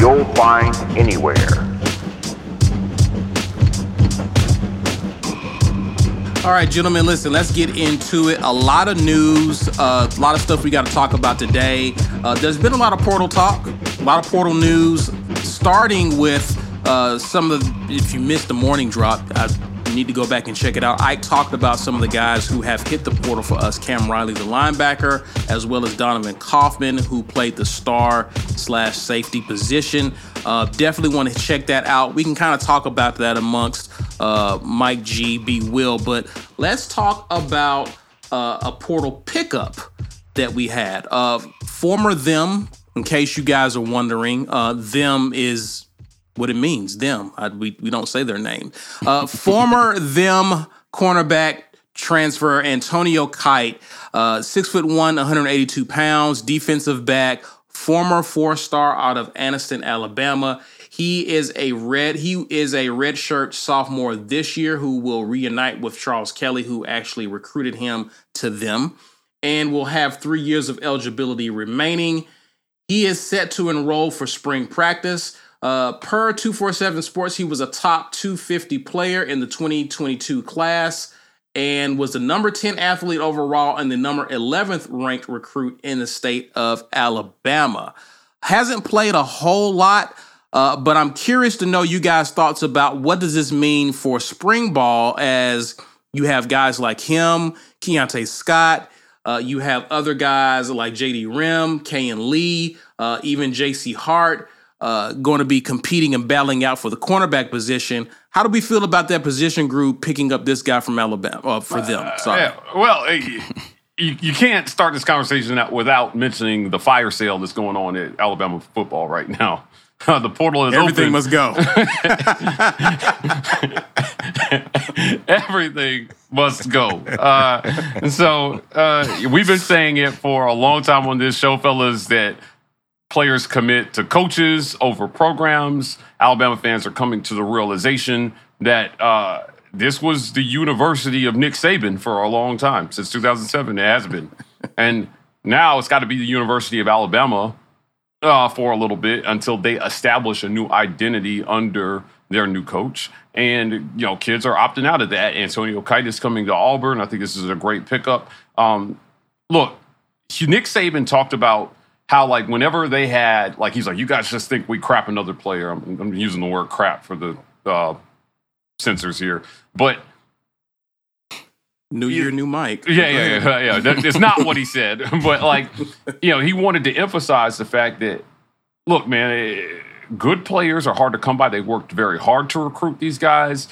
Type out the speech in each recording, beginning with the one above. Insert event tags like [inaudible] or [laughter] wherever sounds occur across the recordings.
you'll find anywhere. All right, gentlemen, listen, let's get into it. A lot of news, uh, a lot of stuff we got to talk about today. Uh, there's been a lot of portal talk, a lot of portal news, starting with uh, some of if you missed the morning drop, I need to go back and check it out. I talked about some of the guys who have hit the portal for us Cam Riley, the linebacker, as well as Donovan Kaufman, who played the star slash safety position. Uh, definitely want to check that out. We can kind of talk about that amongst uh, Mike G, B Will, but let's talk about uh, a portal pickup that we had. Uh, former them, in case you guys are wondering, uh, them is what it means. Them. I, we we don't say their name. Uh, former [laughs] them cornerback transfer Antonio Kite, uh, six foot one, 182 pounds, defensive back, former four star out of Anniston, Alabama. He is a red. He is a red shirt sophomore this year who will reunite with Charles Kelly, who actually recruited him to them, and will have three years of eligibility remaining. He is set to enroll for spring practice. Uh, per 247 Sports, he was a top 250 player in the 2022 class and was the number 10 athlete overall and the number 11th ranked recruit in the state of Alabama. Hasn't played a whole lot, uh, but I'm curious to know you guys' thoughts about what does this mean for spring ball as you have guys like him, Keionte Scott, uh, you have other guys like JD Rim, Kayin Lee, uh, even JC Hart uh, going to be competing and battling out for the cornerback position. How do we feel about that position group picking up this guy from Alabama uh, for them? Sorry. Yeah, well, you, you can't start this conversation out without mentioning the fire sale that's going on at Alabama football right now. [laughs] the portal is Everything open. must go. [laughs] Everything must go. Uh, and so uh, we've been saying it for a long time on this show, fellas, that players commit to coaches over programs. Alabama fans are coming to the realization that uh, this was the university of Nick Saban for a long time. Since 2007, it has been. [laughs] and now it's got to be the University of Alabama uh, for a little bit until they establish a new identity under their new coach. And, you know, kids are opting out of that. Antonio Kite is coming to Auburn. I think this is a great pickup. Um, look, Nick Saban talked about how, like, whenever they had, like, he's like, you guys just think we crap another player. I'm, I'm using the word crap for the uh, censors here. But New year, new mic. yeah, yeah, yeah, yeah. That- It's not what he said, [laughs] but like, you know, he wanted to emphasize the fact that, look, man, eh, good players are hard to come by. They worked very hard to recruit these guys,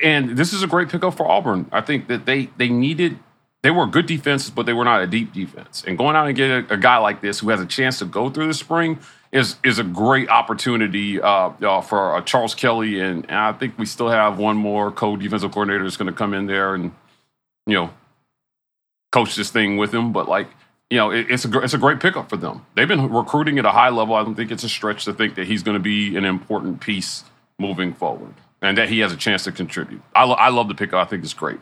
and this is a great pickup for Auburn. I think that they they needed. They were good defenses, but they were not a deep defense. And going out and get a, a guy like this who has a chance to go through the spring is is a great opportunity uh, uh, for uh, Charles Kelly. And, and I think we still have one more co-defensive coordinator that's going to come in there and you know, coach this thing with him. But like, you know, it, it's a it's a great pickup for them. They've been recruiting at a high level. I don't think it's a stretch to think that he's going to be an important piece moving forward, and that he has a chance to contribute. I, lo- I love the pickup. I think it's great.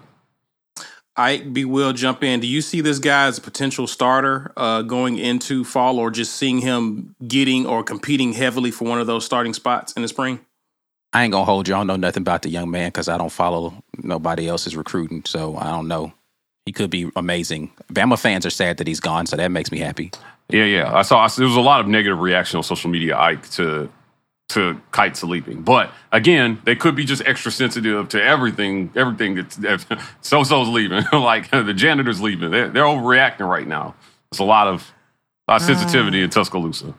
Ike B. Will jump in. Do you see this guy as a potential starter uh, going into fall, or just seeing him getting or competing heavily for one of those starting spots in the spring? I ain't gonna hold you. I don't know nothing about the young man because I don't follow nobody else's recruiting, so I don't know. He could be amazing. Bama fans are sad that he's gone, so that makes me happy. Yeah, yeah. I saw there was a lot of negative reaction on social media, Ike, to to kites leaping. But again, they could be just extra sensitive to everything, everything that's that so [laughs] so's leaving. [laughs] like the janitor's leaving. They're, they're overreacting right now. There's a lot of, a lot of sensitivity in Tuscaloosa.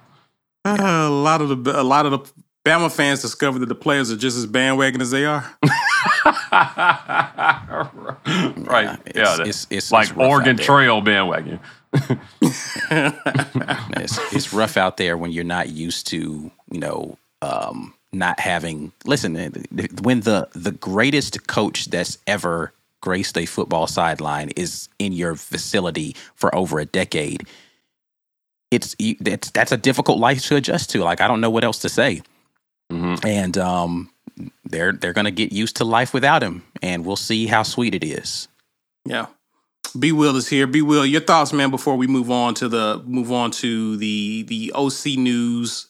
Uh, a lot of the a lot of the Bama fans discovered that the players are just as bandwagon as they are. [laughs] right. it's- yeah. it's- it's- like it's Oregon. Trail bandwagon. It's, it's rough out there when you're not used to, you know, um, not having. Listen, eh, when the the greatest coach that's ever graced a football sideline is in your facility for over a decade, it's that's that's a difficult life to adjust to. Like I don't know what else to say, and um, they're they're gonna get used to life without him, and we'll see how sweet it is. Yeah. B Will is here. B Will, your thoughts, man, before we move on to the move on to the the OC news,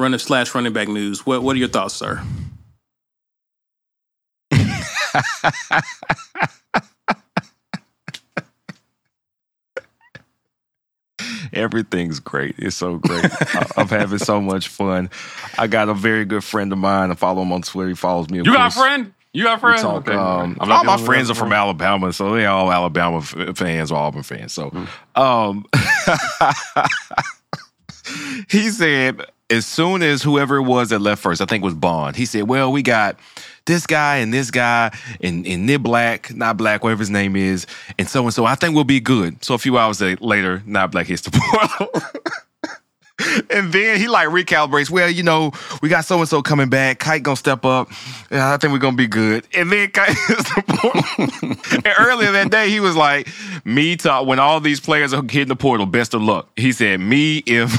running slash running back news. What what are your thoughts, sir? Everything's great. It's so great. I- I'm having so much fun. I got a very good friend of mine. I follow him on Twitter. He follows me. Of You got a friend? You got a friend? talk, Okay. um, I'm all my friends are from Alabama, so they're all Alabama f- fans or Auburn fans. So, um, [laughs] he said as soon as whoever it was that left first, I think was Bond. He said, "Well, we got this guy and this guy and and Nib Black, not Black, whatever his name is, and so and so. I think we'll be good." So a few hours later, not Black hits the [laughs] portal. [laughs] And then he like recalibrates. Well, you know, we got so and so coming back. Kite gonna step up. Yeah, I think we're gonna be good. And then [laughs] Kite hits the portal. [laughs] and earlier that day, he was like, "Me to when all these players are hitting the portal. Best of luck." He said, "Me if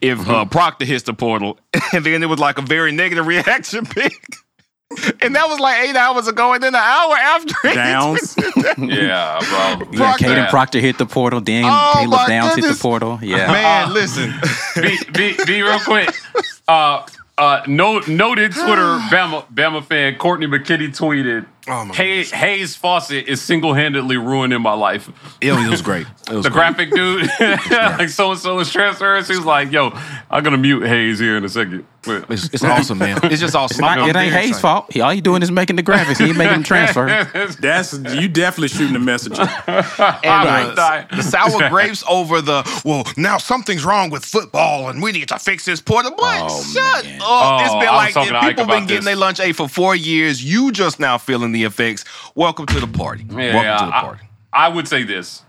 if uh, Proctor hits the portal." And then it was like a very negative reaction pick. And that was like eight hours ago, and then an hour after Downs. [laughs] Yeah, bro. Yeah, Proctor- Kadyn Proctor hit the portal. Dan Oh, Caleb my Downs hit the portal. Yeah, Man, listen. be, be, be real quick. Uh, uh, no, noted Twitter [sighs] Bama, Bama fan Courtney McKinney tweeted, Oh, my Hayes, Hayes Fawcett is single handedly ruining my life. It was, it was great. [laughs] It was The great. graphic dude, [laughs] like so and so is transferring. He's like, yo, I'm going to mute Hayes here in a second. But- It's, it's awesome, man. [laughs] It's just awesome. it ain't Hayes' excited. fault. He, all he doing is making the graphics. He ain't making them transfer. [laughs] That's you definitely shooting the messenger. [laughs] And uh, die. the sour grapes over the well. Now something's wrong with football, and we need to fix this portal. Boy, Oh, shut man. up! Oh, it's been I was like talking people about been getting this. their lunch ate for four years. You just now feeling the effects. Welcome to the party. Yeah, Welcome to the I- party. I, would say this.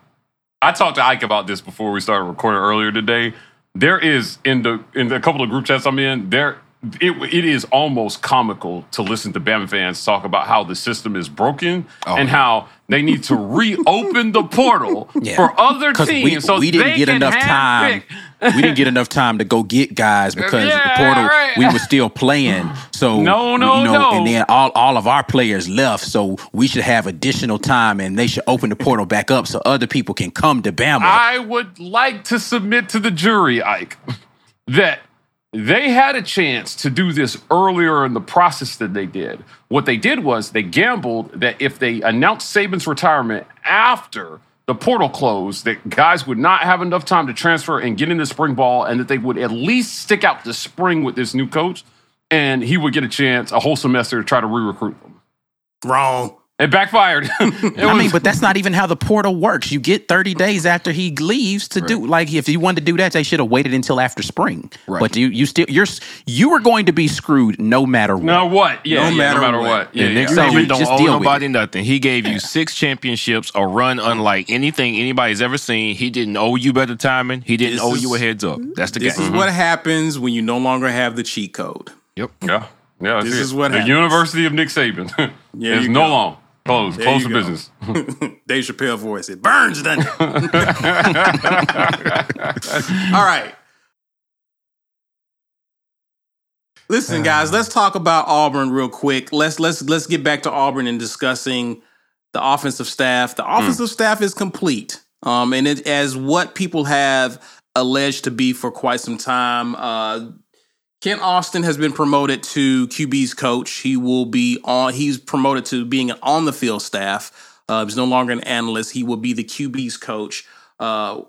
I talked to Ike about this before we started recording earlier today. There is in the in the couple of group chats I'm in, there it, it is almost comical to listen to Bama fans talk about how the system is broken Oh, and how they need to reopen the portal [laughs] Yeah. for other teams. we, so we didn't they get can enough time. handpick. We didn't get enough time to go get guys because Yeah, the portal right. we were still playing. [laughs] So No, no, you know, no. And then all, all of our players left, so we should have additional time, and they should open the portal back up so other people can come to Bama. I would like to submit to the jury, Ike, that they had a chance to do this earlier in the process than they did. What they did was they gambled that if they announced Saban's retirement after the portal closed, that guys would not have enough time to transfer and get into spring ball, and that they would at least stick out the spring with this new coach, and he would get a chance, a whole semester, to try to re-recruit them. Wrong. It backfired. [laughs] It I mean, but that's not even how the portal works. You get 30 days after he leaves to do like if you wanted to do that, they should have waited until after spring. Right. But you you still you're you were going to be screwed no matter what. no what? Yeah, No yeah, matter no matter what. what. Yeah, and Nick yeah. So Saban you don't just owe deal with nobody nothing. He gave you six championships, a run unlike anything anybody's ever seen. He didn't owe you better timing. He didn't This owe is- you a heads up. Mhm. That's the This game. This is mm-hmm. what happens when you no longer have the cheat code. Yep. Yeah, yeah. that's This it. is what the happens. University of Nick Saban [laughs] Yeah, is no go. Long. Close. There Close the go. business. [laughs] Dave Chappelle voice. It burns, doesn't it? [laughs] All right. Listen, guys, let's talk about Auburn real quick. Let's let's let's get back to Auburn and discussing the offensive staff. The offensive staff is complete. Um, and it as what people have alleged to be for quite some time. Uh Kent Austin has been promoted to QB's coach. He will be on. He's promoted to being an on the field staff. Uh, he's no longer an analyst. He will be the QB's coach. Uh,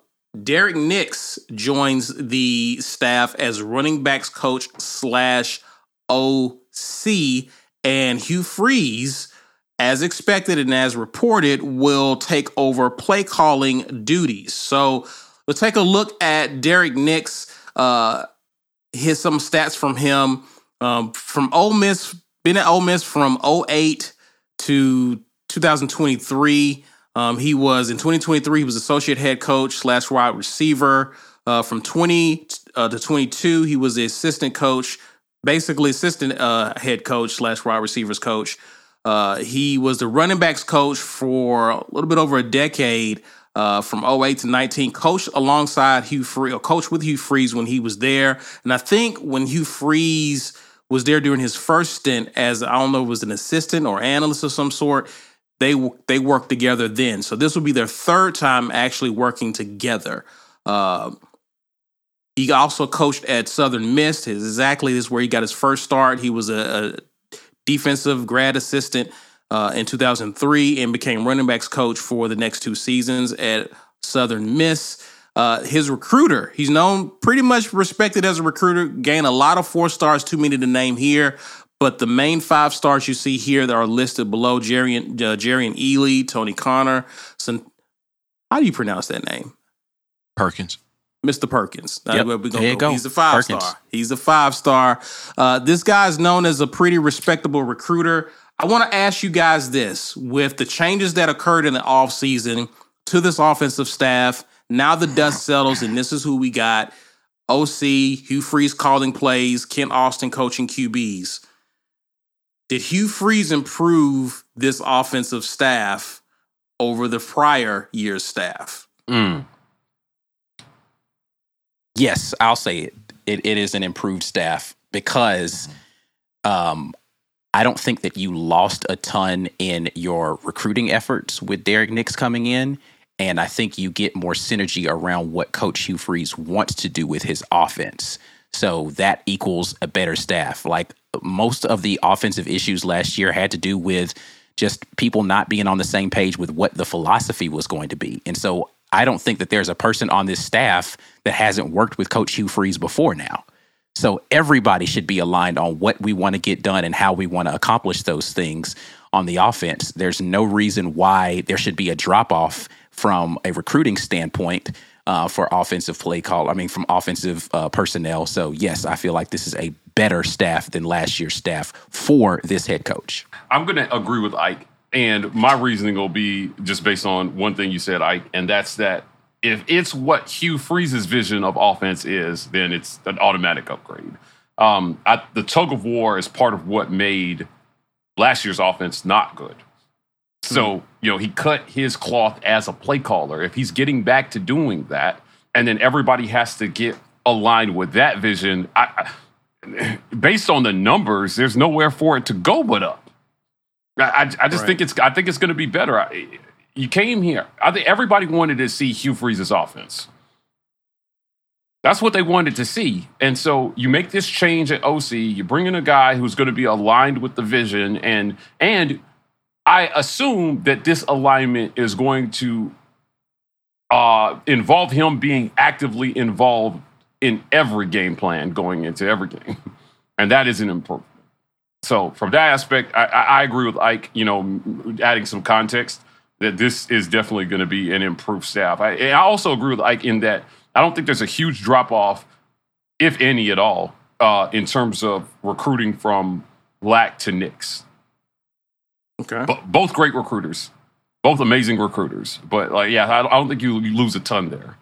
Derrick Nix joins the staff as running backs coach slash OC, and Hugh Freeze, as expected and as reported, will take over play calling duties. So let's take a look at Derrick Nix. Uh, here's some stats from him um, from Ole Miss. Been at Ole Miss from 08 to 2023. Um, he was in 2023. He was associate head coach slash wide receiver. Uh, from 20 uh, to 22, he was the assistant coach, basically assistant uh, head coach slash wide receivers coach. Uh, he was the running backs coach for a little bit over a decade, uh, from 08 to 19. Coached alongside Hugh Freeze, or coached with Hugh Freeze when he was there. And I think when Hugh Freeze was there during his first stint as I don't know, was an assistant or analyst of some sort. They they worked together then, so this will be their third time actually working together. Uh, he also coached at Southern Miss. His, exactly this is where he got his first start. He was a, a defensive grad assistant uh, in 2003 and became running backs coach for the next two seasons at Southern Miss. Uh, his recruiter, he's known pretty much respected as a recruiter, gained a lot of four stars, too many to name here. But the main five stars you see here that are listed below Jerry and, uh, Jerrion Ealy, Tony Conner. Some, how do you pronounce that name? Perkins. Mr. Perkins. Yep. where we gonna There you go. He's a five Perkins. star. He's a five star. Uh, this guy's known as a pretty respectable recruiter. I want to ask you guys this with the changes that occurred in the offseason to this offensive staff, now the dust settles, and this is who we got OC, Hugh Freeze calling plays, Kent Austin coaching QBs. Did Hugh Freeze improve this offensive staff over the prior year's staff? Mm. Yes, I'll say it. It, it is an improved staff because um, I don't think that you lost a ton in your recruiting efforts with Derrick Nix coming in. And I think you get more synergy around what Coach Hugh Freeze wants to do with his offense. So that equals a better staff. Like most of the offensive issues last year had to do with just people not being on the same page with what the philosophy was going to be. And so I don't think that there's a person on this staff that hasn't worked with Coach Hugh Freeze before now. So everybody should be aligned on what we want to get done and how we want to accomplish those things on the offense. There's no reason why there should be a drop off from a recruiting standpoint uh, for offensive play call. I mean, from offensive uh, personnel. So yes, I feel like this is a better staff than last year's staff for this head coach. I'm going to agree with Ike. And my reasoning will be just based on one thing you said, Ike, and that's that if it's what Hugh Freeze's vision of offense is, then it's an automatic upgrade. Um, I, the tug of war is part of what made last year's offense not good. So, you know, he cut his cloth as a play caller. If he's getting back to doing that, and then everybody has to get aligned with that vision, I, I, [sighs] based on the numbers, there's nowhere for it to go but up. I, I, I just Right. think it's I think it's going to be better. You came here. I think everybody wanted to see Hugh Freeze's offense. That's what they wanted to see. And so you make this change at OC, you bring in a guy who's going to be aligned with the vision and and I assume that this alignment is going to uh, involve him being actively involved in every game plan going into every game. [laughs] And that is an improvement. So from that aspect, I I agree with Ike. You know, adding some context that this is definitely going to be an improved staff. I, I also agree with Ike in that I don't think there's a huge drop off, if any at all, uh, in terms of recruiting from Lack to Nix. Okay. Bo- both great recruiters, both amazing recruiters. But like, yeah, I, I don't think you, you lose a ton there.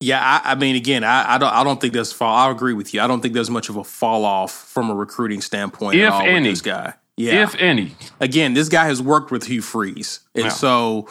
Yeah, I, I mean, again, I, I don't, I don't think there's fall. I agree with you. I don't think there's much of a fall off from a recruiting standpoint. If at all with any. this guy. Yeah. if any. Again, this guy has worked with Hugh Freeze. And Yeah. so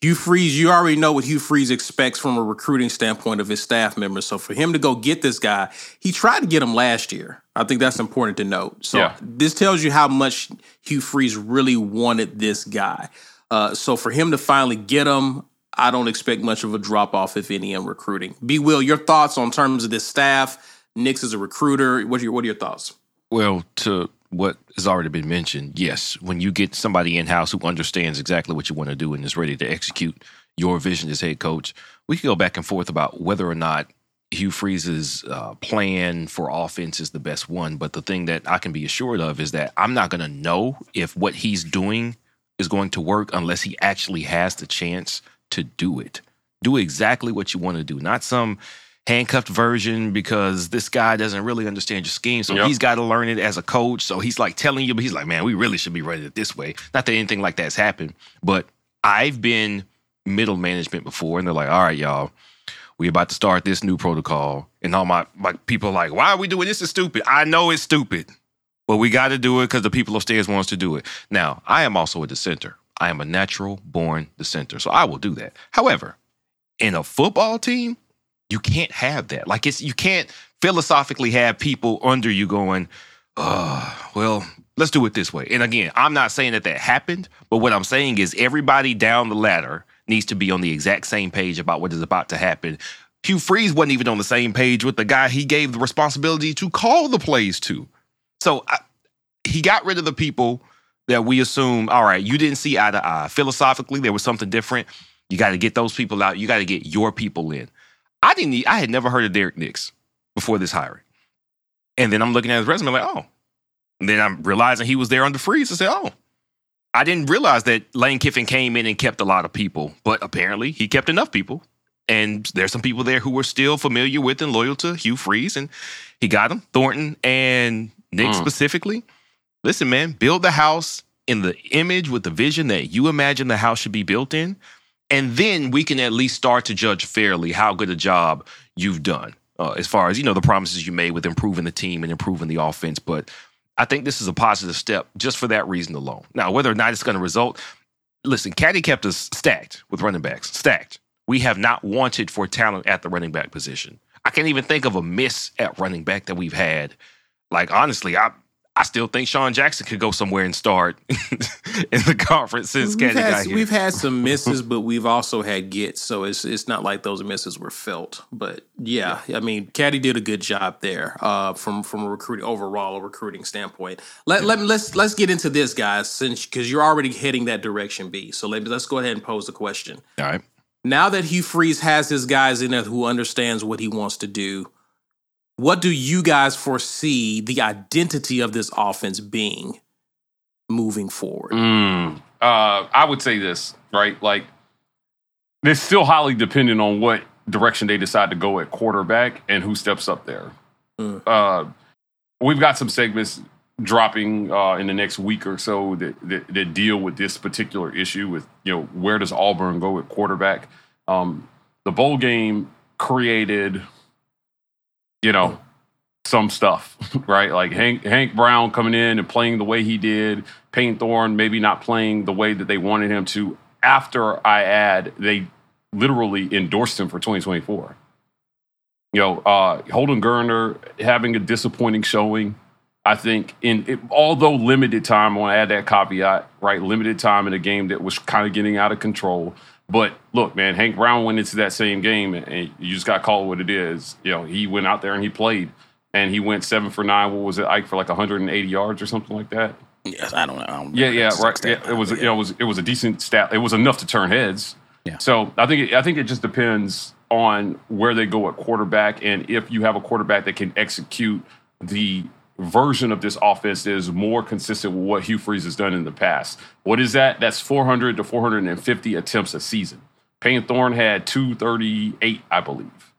Hugh Freeze, you already know what Hugh Freeze expects from a recruiting standpoint of his staff members. So for him to go get this guy, he tried to get him last year. I think that's important to note. So Yeah. this tells you how much Hugh Freeze really wanted this guy. Uh, so for him to finally get him, I don't expect much of a drop off, if any, in recruiting. B. Will, your thoughts on terms of this staff? Nix as a recruiter. What are your What are your thoughts? Well, to what has already been mentioned, yes, when you get somebody in house who understands exactly what you want to do and is ready to execute your vision as head coach, we can go back and forth about whether or not Hugh Freeze's uh, plan for offense is the best one. But the thing that I can be assured of is that I'm not going to know if what he's doing is going to work unless he actually has the chance to do it. Do exactly what you want to do, not some handcuffed version because this guy doesn't really understand your scheme. So Yep. he's got to learn it as a coach. So he's like telling you, but he's like, man, we really should be running it this way. Not that anything like that's happened, but I've been middle management before, and they're like, all right, y'all, we about to start this new protocol. And all my, my people are like, why are we doing this? Is stupid. I know it's stupid, but we got to do it because the people upstairs wants to do it. Now, I am also a dissenter. I am a natural born dissenter, so I will do that. However, in a football team, you can't have that. Like it's you can't philosophically have people under you going, "Oh, well, let's do it this way." And again, I'm not saying that that happened, but what I'm saying is everybody down the ladder needs to be on the exact same page about what is about to happen. Hugh Freeze wasn't even on the same page with the guy he gave the responsibility to call the plays to. So I, he got rid of the people that we assume, all right, you didn't see eye to eye. Philosophically, there was something different. You got to get those people out. You got to get your people in. I didn't. e- I had never heard of Derrick Nix before this hiring, and then I'm looking at his resume like, oh. And then I'm realizing he was there under freeze. I said, oh. I didn't realize that Lane Kiffin came in and kept a lot of people, but apparently he kept enough people. And there's some people there who were still familiar with and loyal to Hugh Freeze, and he got them, Thornton and Nick Mm. specifically. Listen, man, build the house in the image with the vision that you imagine the house should be built in. And then we can at least start to judge fairly how good a job you've done uh, as far as, you know, the promises you made with improving the team and improving the offense. But I think this is a positive step just for that reason alone. Now, whether or not it's going to result, listen, Caddy kept us stacked with running backs, stacked. We have not wanted for talent at the running back position. I can't even think of a miss at running back that we've had. Like, honestly, I I still think Sean Jackson could go somewhere and start [laughs] in the conference since We've Caddy got had, here. we've had some [laughs] misses, but we've also had gets. So it's it's not like those misses were felt. But yeah, I mean, Caddy did a good job there uh, from from a recruiting overall a recruiting standpoint. Let let let's let's get into this, guys, since because you're already heading that direction, B. So let, let's go ahead and pose the question. All right. Now that Hugh Freeze has his guys in there who understands what he wants to do, what do you guys foresee the identity of this offense being moving forward? Mm, uh, I would say this, right? Like, it's still highly dependent on what direction they decide to go at quarterback and who steps up there. Mm. Uh, we've got some segments dropping uh, in the next week or so that, that, that deal with this particular issue with, you know, where does Auburn go at quarterback? Um, the bowl game created, you know, some stuff, [laughs] right? Like Hank, Hank Brown coming in and playing the way he did, Payton Thorne maybe not playing the way that they wanted him to. After I add, they literally endorsed him for 2024. You know, uh, Holden Geriner having a disappointing showing. I think in it, although limited time, I want to add that caveat, right? Limited time in a game that was kind of getting out of control. But look, man, Hank Brown went into that same game, and you just got to call it what it is. You know, he went out there and he played, and he went seven for nine. What was it, Ike, for like 180 yards or something like that? Yes, I don't know. I don't Yeah, yeah, right. Yeah, it was, line, you know, it was, it was a decent stat. It was enough to turn heads. Yeah. So I think, it, I think it just depends on where they go at quarterback, and if you have a quarterback that can execute the version of this offense is more consistent with what Hugh Freeze has done in the past. What is that? That's 400 to 450 attempts a season. Payton Thorne had 238, I believe.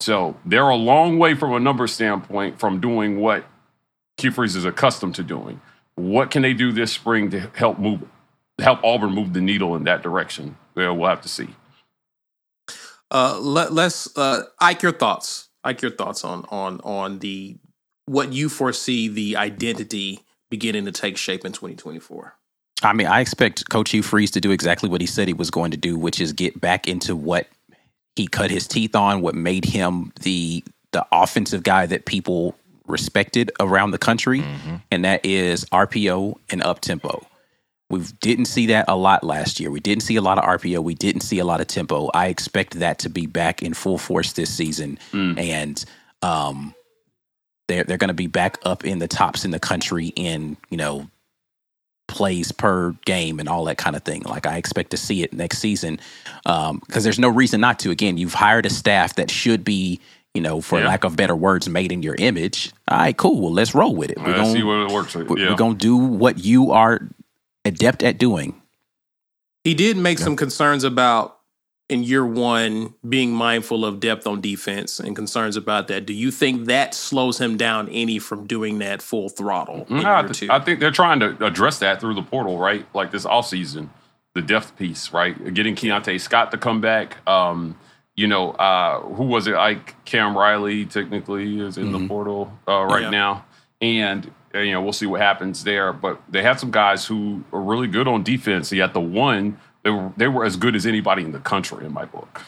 So they're a long way from a number standpoint from doing what Hugh Freeze is accustomed to doing. What can they do this spring to help move, help Auburn move the needle in that direction? Well, we'll have to see. Uh, let, let's uh, Ike your thoughts. Ike your thoughts on on on the what you foresee the identity beginning to take shape in 2024? I mean, I expect Coach Hugh Freeze to do exactly what he said he was going to do, which is get back into what he cut his teeth on, what made him the the offensive guy that people respected around the country, mm-hmm. and that is RPO and up tempo. We didn't see that a lot last year. We didn't see a lot of RPO. We didn't see a lot of tempo. I expect that to be back in full force this season, mm. and um, they're they're going to be back up in the tops in the country in you know plays per game and all that kind of thing. Like I expect to see it next season because um, there's no reason not to. Again, you've hired a staff that should be, you know, for yeah. lack of better words, made in your image. All right, cool. Well, let's roll with it. We're gonna see what it works. With. Yeah. We're gonna do what you are adept at doing. He did make yeah. some concerns about in year one being mindful of depth on defense and concerns about that. Do you think that slows him down any from doing that full throttle? No, I, th- I, think they're trying to address that through the portal, right? Like this offseason, the depth piece, right? Getting Keionte Scott to come back. Um, you know, uh, who was it? Like Cam Riley, technically, is in mm-hmm. the portal uh, right yeah. now. And uh, you know, we'll see what happens there. But they had some guys who are really good on defense. Yet the one they were they were as good as anybody in the country in my book.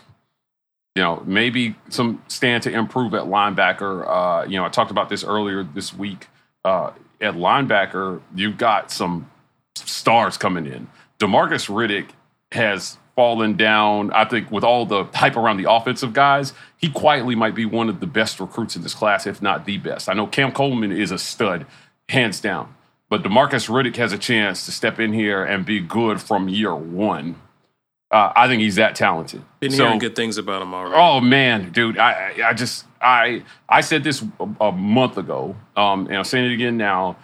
You know, maybe some stand to improve at linebacker. Uh, you know, I talked about this earlier this week. Uh, at linebacker, you've got some stars coming in. Demarcus Riddick has fallen down. I think with all the hype around the offensive guys, he quietly might be one of the best recruits in this class, if not the best. I know Cam Coleman is a stud, hands down. But Demarcus Riddick has a chance to step in here and be good from year one. Uh, I think he's that talented. Been so, hearing good things about him already. Oh man, dude, I I just I I said this a, a month ago, um, and I'm saying it again now.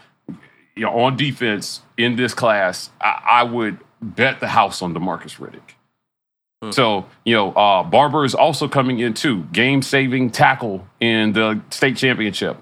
You know, on defense in this class, I, I would bet the house on Demarcus Riddick. Hmm. So, you know, uh, Barber is also coming in too, game saving tackle in the state championship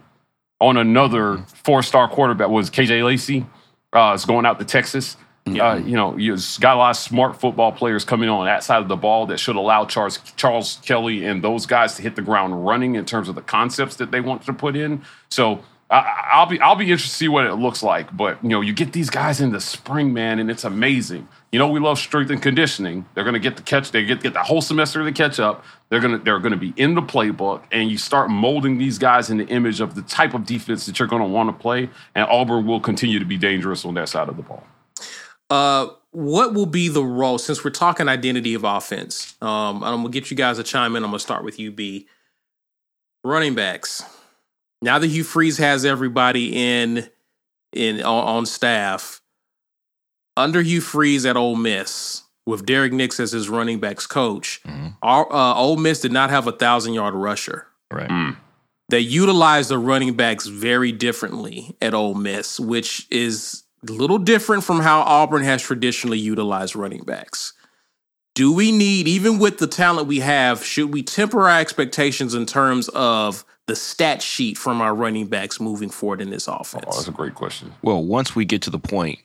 on another four star quarterback was KJ Lacey. Uh, is going out to Texas. Uh, you know, you've got a lot of smart football players coming on that side of the ball that should allow Charles Charles Kelly and those guys to hit the ground running in terms of the concepts that they want to put in. So I, will be I'll be interested to see what it looks like. But you know, you get these guys in the spring, man, and it's amazing. You know, we love strength and conditioning. They're going to get the catch. They get get the whole semester to catch up. They're gonna they're gonna be in the playbook, and you start molding these guys in the image of the type of defense that you're going to want to play. And Auburn will continue to be dangerous on that side of the ball. Uh, what will be the role since we're talking identity of offense? Um, I'm gonna get you guys a chime in. I'm gonna start with you, B. Running backs now that Hugh Freeze has everybody in in on, on staff, under Hugh Freeze at Ole Miss with Derrick Nix as his running backs coach, mm-hmm. our, uh, Ole Miss did not have a thousand yard rusher. Right. Mm. They utilized the running backs very differently at Ole Miss, which is a little different from how Auburn has traditionally utilized running backs. Do we need, even with the talent we have, should we temper our expectations in terms of the stat sheet from our running backs moving forward in this offense? Oh, that's a great question. Well, once we get to the point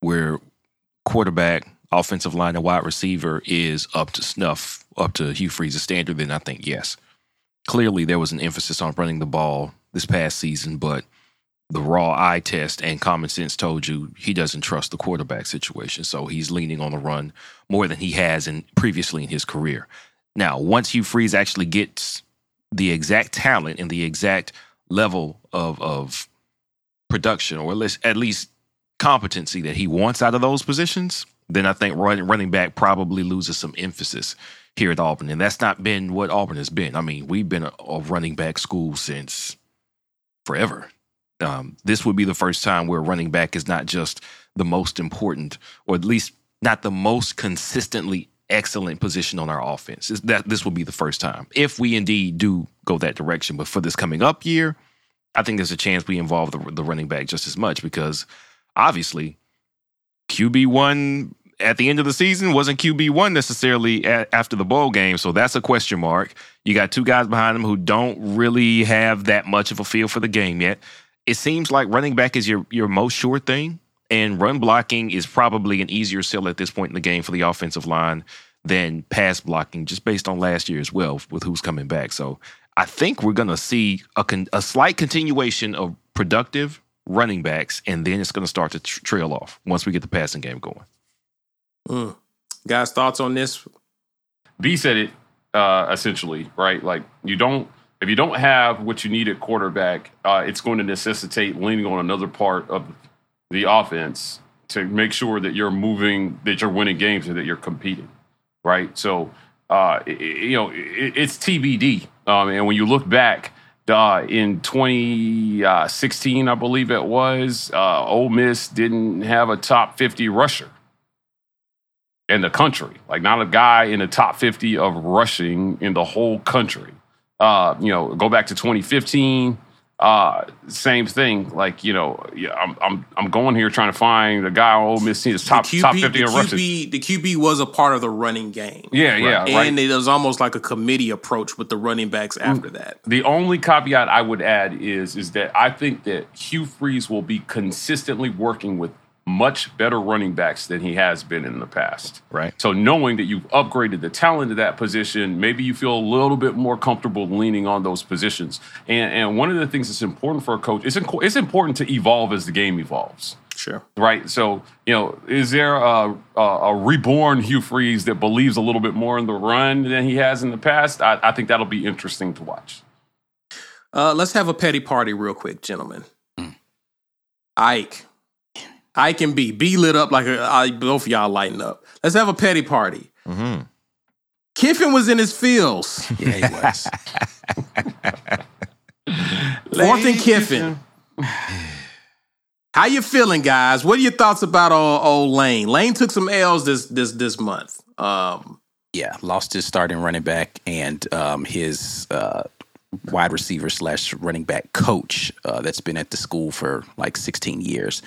where quarterback, offensive line, and wide receiver is up to snuff, up to Hugh Freeze's standard, then I think yes. Clearly, there was an emphasis on running the ball this past season, but the raw eye test and common sense told you he doesn't trust the quarterback situation. So he's leaning on the run more than he has in previously in his career. Now, once Hugh Freeze actually gets the exact talent and the exact level of of production, or at least, at least competency that he wants out of those positions, then I think run, running back probably loses some emphasis here at Auburn, and that's not been what Auburn has been. I mean, we've been a, a running back school since forever. Um, this would be the first time where running back is not just the most important, or at least not the most consistently excellent position on our offense. that this will be the first time if we indeed do go that direction. But for this coming up year, I think there's a chance we involve the, the running back just as much because obviously QB one at the end of the season wasn't QB one necessarily after the bowl game, so that's a question mark. You got two guys behind him who don't really have that much of a feel for the game yet. It seems like running back is your your most sure thing and run blocking is probably an easier sell at this point in the game for the offensive line than pass blocking, just based on last year as well, with who's coming back. So I think we're going to see a, con- a slight continuation of productive running backs, and then it's going to start to tr- trail off once we get the passing game going. Mm. Guys, thoughts on this? B said it uh, essentially, right? Like you don't if you don't have what you need at quarterback, uh, it's going to necessitate leaning on another part of the offense to make sure that you're moving, that you're winning games, and that you're competing, right? So, uh, it, you know, it, it's TBD. Um, and when you look back uh, in 2016, I believe it was, uh, Ole Miss didn't have a top 50 rusher in the country. Like not a guy in the top 50 of rushing in the whole country. Uh, you know, go back to 2015. Uh, same thing. Like you know, yeah, I'm I'm I'm going here trying to find the guy on Ole Miss team that's top the QB, top 50 the in rushing. QB, the QB was a part of the running game. Yeah, yeah, right. And it was almost like a committee approach with the running backs after that. The only caveat I would add is is that I think that Hugh Freeze will be consistently working with much better running backs than he has been in the past. Right. So knowing that you've upgraded the talent to that position, maybe you feel a little bit more comfortable leaning on those positions. And, and one of the things that's important for a coach, it's, inc- it's important to evolve as the game evolves. Sure. Right. So, you know, is there a, a, a reborn Hugh Freeze that believes a little bit more in the run than he has in the past? I, I think that'll be interesting to watch. Uh, let's have a petty party real quick, gentlemen. Ike. Ike can be. Be lit up like a, I, both of y'all lighting up. Let's have a petty party. Mm-hmm. Kiffin was in his fields. [laughs] Yeah, he was. [laughs] Fourth and Kiffin. [sighs] How you feeling, guys? What are your thoughts about old, old Lane? Lane took some L's this this this month. Um, yeah, lost his starting running back and um, his uh, wide receiver slash running back coach uh, that's been at the school for like 16 years.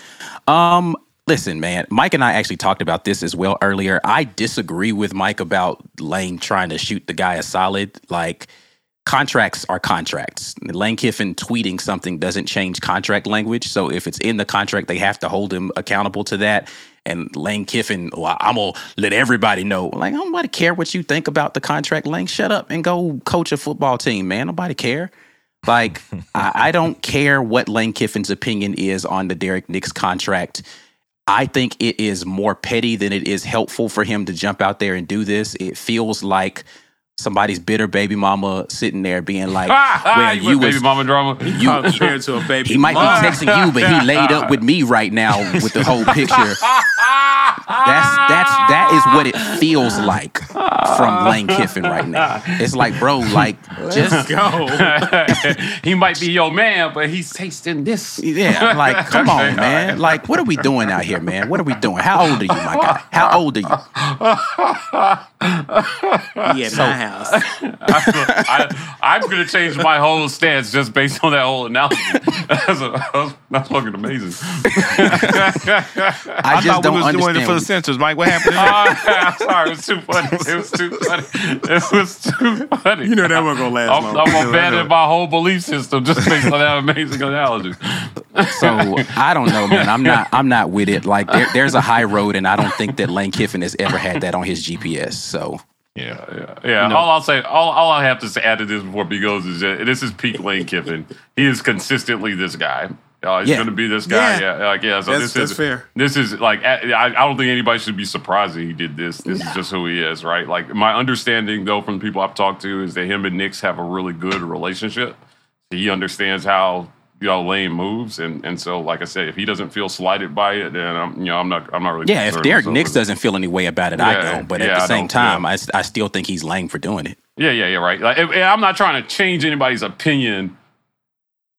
Um, listen, man, Mike and I actually talked about this as well earlier. I disagree with Mike about Lane trying to shoot the guy a solid. Like, contracts are contracts. Lane Kiffin tweeting something doesn't change contract language. So if it's in the contract, they have to hold him accountable to that. And Lane Kiffin, well, I'm gonna let everybody know. Like, I don't nobody care what you think about the contract. Lane, shut up and go coach a football team, man. Nobody care. Like, [laughs] I, I don't care what Lane Kiffin's opinion is on the Derrick Nix contract. I think it is more petty than it is helpful for him to jump out there and do this. It feels like somebody's bitter baby mama sitting there being like, [laughs] well, you, you was baby mama drama. [laughs] you, compared to a baby, he might mom. be texting you, but he [laughs] laid up with me right now with the whole picture. That's that's that is what it feels like from Lane Kiffin right now. It's like, bro, like just go. he might be your man, but he's tasting this. Yeah, like come on, man. Like, what are we doing out here, man? What are we doing? How old are you, my guy? How old are you? He at my house. [laughs] I, I'm going to change my whole stance just based on that whole analogy. [laughs] That's, a, that's, that's fucking amazing. I, I just thought don't we was doing it for the censors, Mike. What happened? [laughs] I'm sorry, it was too funny. It was too funny. It was too funny. You know that wasn't gonna last I'm, long. I'm abandoning my whole belief system just based on that amazing analogy. So I don't know, man. I'm not. I'm not with it. Like there, there's a high road, and I don't think that Lane Kiffin has ever had that on his GPS. So Yeah, yeah, yeah. All I'll say, all, all I have to say, add to this before B goes is that this is peak Lane Kiffin. He is consistently this guy. Uh, he's Yeah. going to be this guy. Yeah. Yeah, like yeah. So That's- this is fair. This is like I, I don't think anybody should be surprised that he did this. This is just who he is, right? Like my understanding though from the people I've talked to is that him and Nix have a really good relationship. He understands how you know Lane moves, and and so like I said, if he doesn't feel slighted by it, then I'm you know I'm not I'm not really yeah, if Derek myself Nix doesn't feel any way about it, I don't. But at the I same time, yeah. I, s- I still think he's lame for doing it. Yeah, yeah, yeah, right. Like, and I'm not trying to change anybody's opinion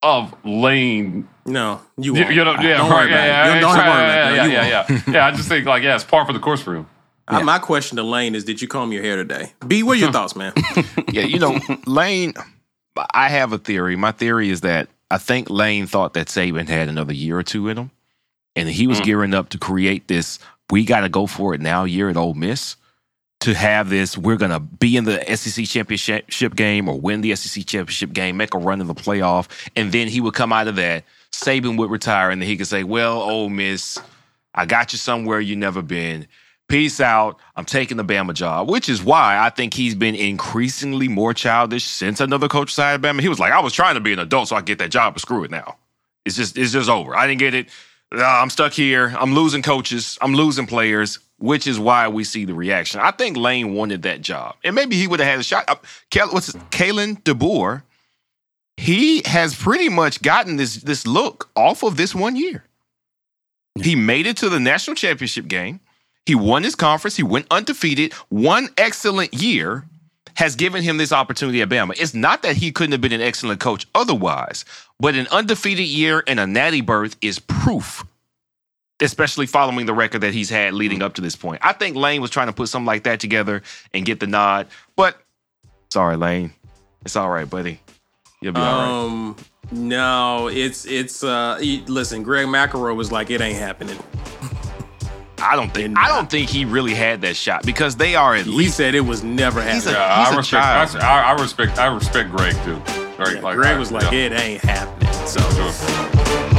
of Lane. No, you You, won't. you know, yeah, Don't worry about yeah, it. yeah, Don't yeah, worry yeah, about it. yeah, yeah, yeah, yeah. I just think like, yeah, it's par for the course for him. Uh, My question to Lane is: Did you comb your hair today? B, what are your [laughs] thoughts, man? yeah, you know, Lane. I have a theory. My theory is that I think Lane thought that Saban had another year or two in him, and he was mm. gearing up to create this. We got to go for it now. Year at Ole Miss to have this. We're gonna be in the SEC championship game or win the SEC championship game, make a run in the playoff, and then he would come out of that. Saban would retire, and then he could say, "Well, Ole Miss, I got you somewhere you never been." Peace out. I'm taking the Bama job, which is why I think he's been increasingly more childish since another coach of Bama. He was like, I was trying to be an adult so I get that job, but screw it now. It's just it's just over. I didn't get it. Uh, I'm stuck here. I'm losing coaches. I'm losing players, which is why we see the reaction. I think Lane wanted that job, and maybe he would have had a shot. Uh, what's his, Kalen DeBoer? He has pretty much gotten this this look off of this one year. He made it to the national championship game. He won his conference. He went undefeated. One excellent year has given him this opportunity at Bama. It's not that he couldn't have been an excellent coach otherwise, but an undefeated year and a natty berth is proof, especially following the record that he's had leading up to this point. I think Lane was trying to put something like that together and get the nod, but sorry, Lane. It's all right, buddy. You'll be all right. Um, no, it's it's. uh Listen, Greg McElroy was like, it ain't happening. [laughs] I don't think I don't think he really had that shot because they are at He least said it was never He's happening. a- Yeah, he's I respect. child. I, I respect. I respect Greg too. Greg, Yeah, like, Greg I- was like, yeah. it ain't happening. So Sure.